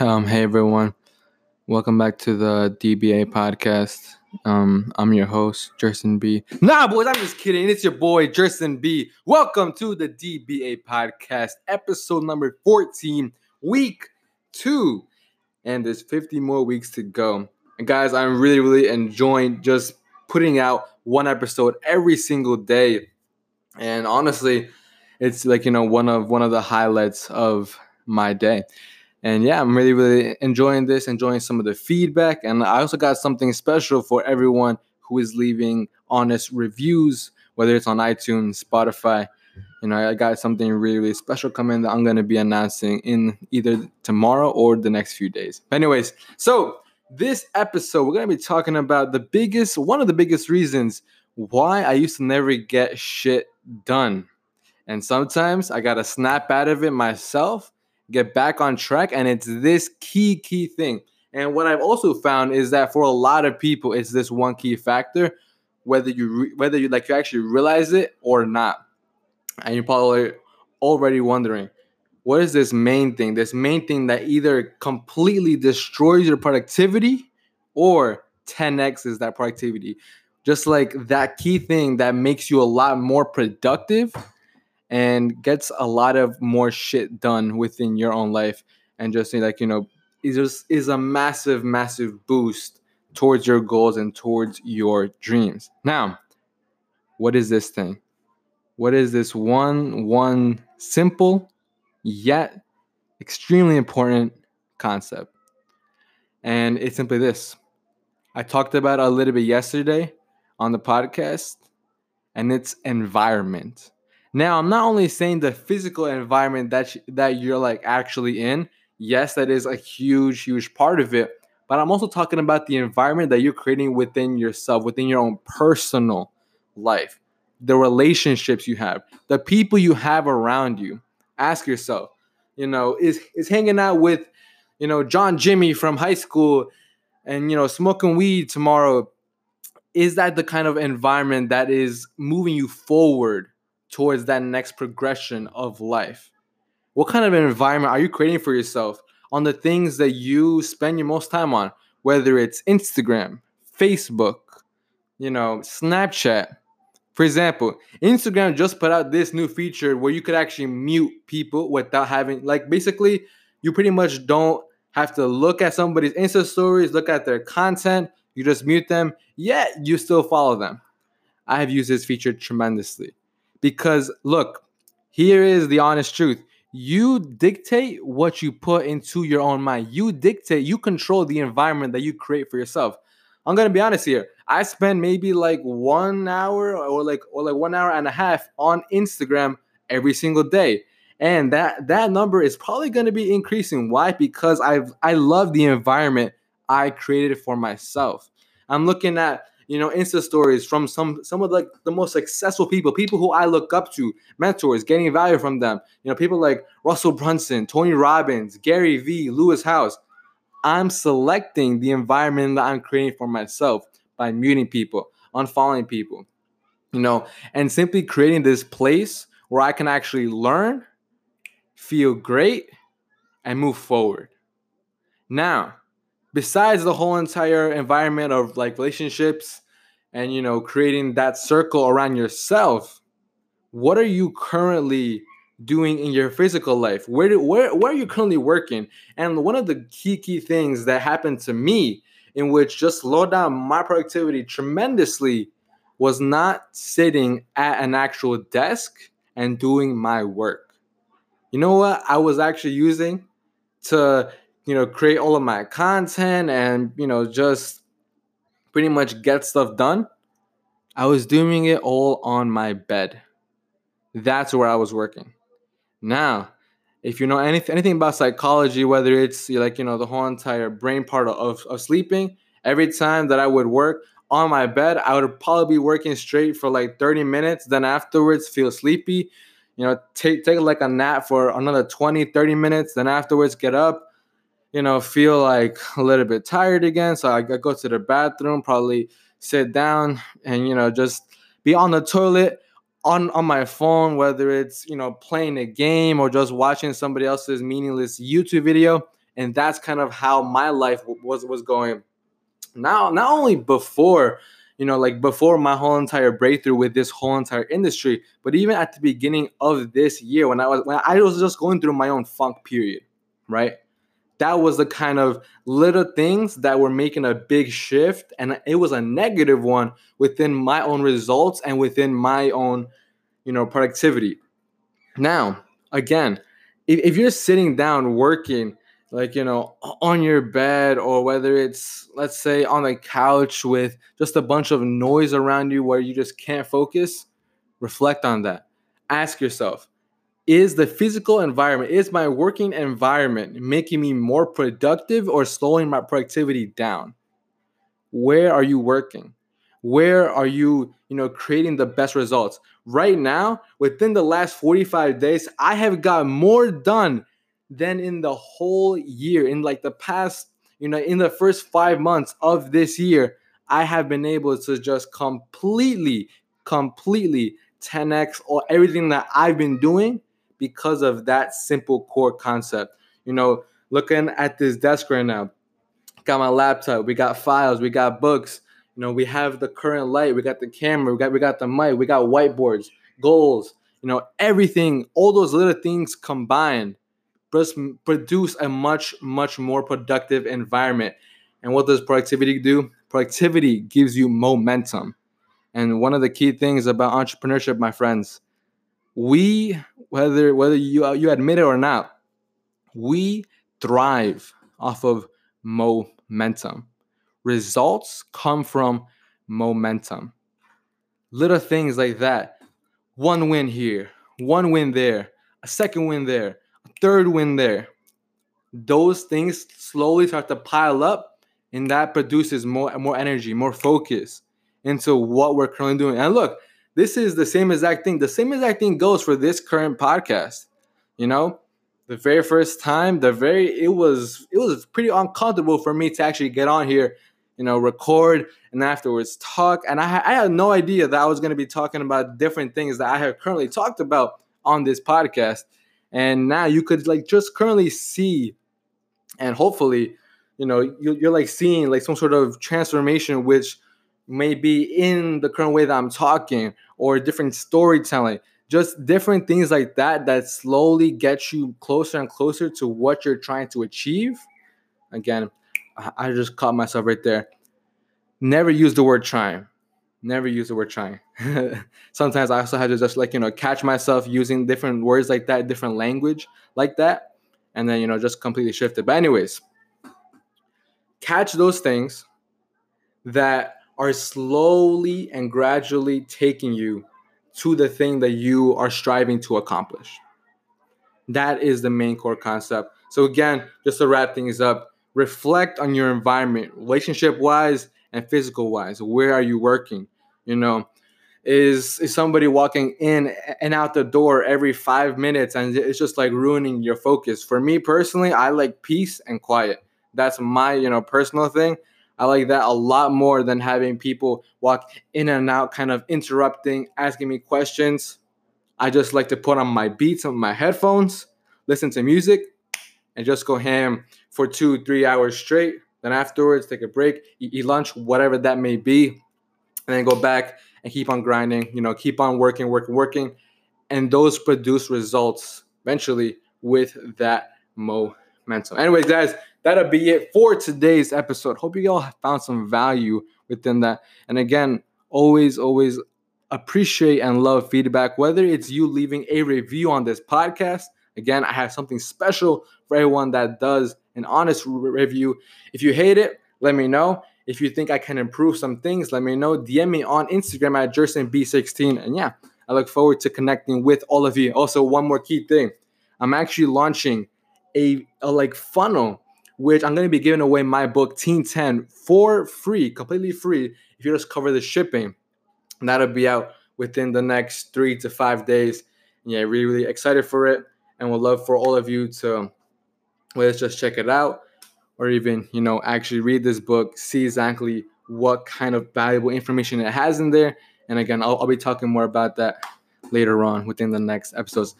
Um, hey everyone, welcome back to the DBA podcast. Um, I'm your host, Jerson B. Nah, boys, I'm just kidding. It's your boy, Jerson B. Welcome to the DBA podcast, episode number 14, week two. And there's 50 more weeks to go. And guys, I'm really, really enjoying just putting out one episode every single day. And honestly, it's like, you know, one of one of the highlights of my day. And yeah, I'm really, really enjoying this, enjoying some of the feedback. And I also got something special for everyone who is leaving honest reviews, whether it's on iTunes, Spotify. You know, I got something really, really special coming that I'm going to be announcing in either tomorrow or the next few days. But anyways, so this episode, we're going to be talking about the biggest, one of the biggest reasons why I used to never get shit done. And sometimes I got to snap out of it myself get back on track. And it's this key, key thing. And what I've also found is that for a lot of people, it's this one key factor, whether you re- whether you like you actually realize it or not. And you're probably already wondering, what is this main thing? This main thing that either completely destroys your productivity or 10x is that productivity. Just like that key thing that makes you a lot more productive and gets a lot of more shit done within your own life and just like you know is just is a massive massive boost towards your goals and towards your dreams. Now what is this thing? What is this one one simple yet extremely important concept? And it's simply this. I talked about a little bit yesterday on the podcast and it's environment now, I'm not only saying the physical environment that that you're like actually in. Yes, that is a huge, huge part of it. But I'm also talking about the environment that you're creating within yourself, within your own personal life, the relationships you have, the people you have around you. Ask yourself, you know, is is hanging out with, you know, John Jimmy from high school and you know, smoking weed tomorrow, is that the kind of environment that is moving you forward towards that next progression of life? What kind of an environment are you creating for yourself on the things that you spend your most time on, whether it's Instagram, Facebook, you know, Snapchat? For example, Instagram just put out this new feature where you could actually mute people without having, like, basically, you pretty much don't have to look at somebody's Insta stories, look at their content. You just mute them, yet you still follow them. I have used this feature tremendously. Because look, here is the honest truth. You dictate what you put into your own mind. You dictate, you control the environment that you create for yourself. I'm gonna be honest here. I spend maybe like one hour or like or like one hour and a half on Instagram every single day. And that that number is probably gonna be increasing. Why? Because I've I love the environment I created for myself. I'm looking at you know, Insta stories from some some of like the most successful people, people who I look up to, mentors, getting value from them. You know, people like Russell Brunson, Tony Robbins, Gary Vee, Lewis Howes. I'm selecting the environment that I'm creating for myself by muting people, unfollowing people, you know, and simply creating this place where I can actually learn, feel great, and move forward. Now, besides the whole entire environment of like relationships and you know creating that circle around yourself what are you currently doing in your physical life? Where do, where where are you currently working? And one of the key key things that happened to me in which just slowed down my productivity tremendously was not sitting at an actual desk and doing my work. You know what i was actually using to you know, create all of my content and, you know, just pretty much get stuff done, I was doing it all on my bed. That's where I was working. Now, if you know anything, anything about psychology, whether it's like, you know, the whole entire brain part of, of sleeping, every time that I would work on my bed, I would probably be working straight for like 30 minutes. Then afterwards, feel sleepy, you know, take, take like a nap for another 20, 30 minutes. Then afterwards, get up, you know, feel like a little bit tired again. So I, go to the bathroom, probably sit down and, you know, just be on the toilet on, on my phone, whether it's, you know, playing a game or just watching somebody else's meaningless YouTube video. and that's kind of how my life was was going. Now, not only before you know, like before my whole entire breakthrough with this whole entire industry, but even at the beginning of this year when I was when I was just going through my own funk period, right? That was the kind of little things that were making a big shift, and it was a negative one within my own results and within my own, you know, productivity. Now, again, if, if you're sitting down working like you know on your bed or whether it's let's say on the couch with just a bunch of noise around you where you just can't focus reflect on that ask yourself is the physical environment is my working environment making me more productive or slowing my productivity down? Where are you working? Where are you you know creating the best results? Right now within the last 45 days i have got more done than in the whole year. In like the past you know in the first 5 months of this year I have been able to just completely completely 10x or everything that I've been doing because of that simple core concept. You know, looking at this desk right now, got my laptop, we got files, we got books, you know, we have the current light, we got the camera, we got we got the mic, we got whiteboards, goals, you know, everything, all those little things combined produce a much much more productive environment. And what does productivity do? Productivity gives you momentum. And one of the key things about entrepreneurship my friends we whether whether you uh, you admit it or not we thrive off of momentum results come from momentum little things like that one win here one win there a second win there a third win there. Those things slowly start to pile up, and that produces more more energy, more focus into what we're currently doing. And look, this is the same exact thing. The same exact thing goes for this current podcast. You know, the very first time, the very it was it was pretty uncomfortable for me to actually get on here, you know, record and afterwards talk. And I, I had no idea that I was going to be talking about different things that I have currently talked about on this podcast and now you could like just currently see and hopefully you know you, you're like seeing like some sort of transformation which may be in the current way that i'm talking or different storytelling just different things like that that slowly get you closer and closer to what you're trying to achieve again i just caught myself right there never use the word trying never use the word trying. Sometimes I also have to just like, you know, catch myself using different words like that, different language like that, and then, you know, just completely shift it. But, anyways, catch those things that are slowly and gradually taking you to the thing that you are striving to accomplish. That is the main core concept. So, again, just to wrap things up, reflect on your environment, relationship wise and physical wise. Where are you working? You know, is is somebody walking in and out the door every five minutes and it's just like ruining your focus. For me personally, I like peace and quiet. That's my you know personal thing. I like that a lot more than having people walk in and out, kind of interrupting, asking me questions. I just like to put on my beats on my headphones, listen to music, and just go ham for two, three hours straight. Then afterwards, take a break, eat, lunch, whatever that may be and then go back and keep on grinding, you know, keep on working, working, working. And those produce results eventually with that momentum. Anyways, guys, that'll be it for today's episode. Hope you all found some value within that. And again, always, always appreciate and love feedback, whether it's you leaving a review on this podcast. Again, I have something special for everyone that does an honest review. If you hate it, let me know. If you think I can improve some things, let me know. DM me on Instagram at JersonB16. And yeah, I look forward to connecting with all of you. Also, one more key thing. I'm actually launching a, a like funnel, which I'm going to be giving away my book Teen 10 for free, completely free, if you just cover the shipping. And that'll be out within the next three to five days. Yeah, really, really excited for it. And would love for all of you to let's just check it out or even you know actually read this book see exactly what kind of valuable information it has in there and again i'll, I'll be talking more about that later on within the next episodes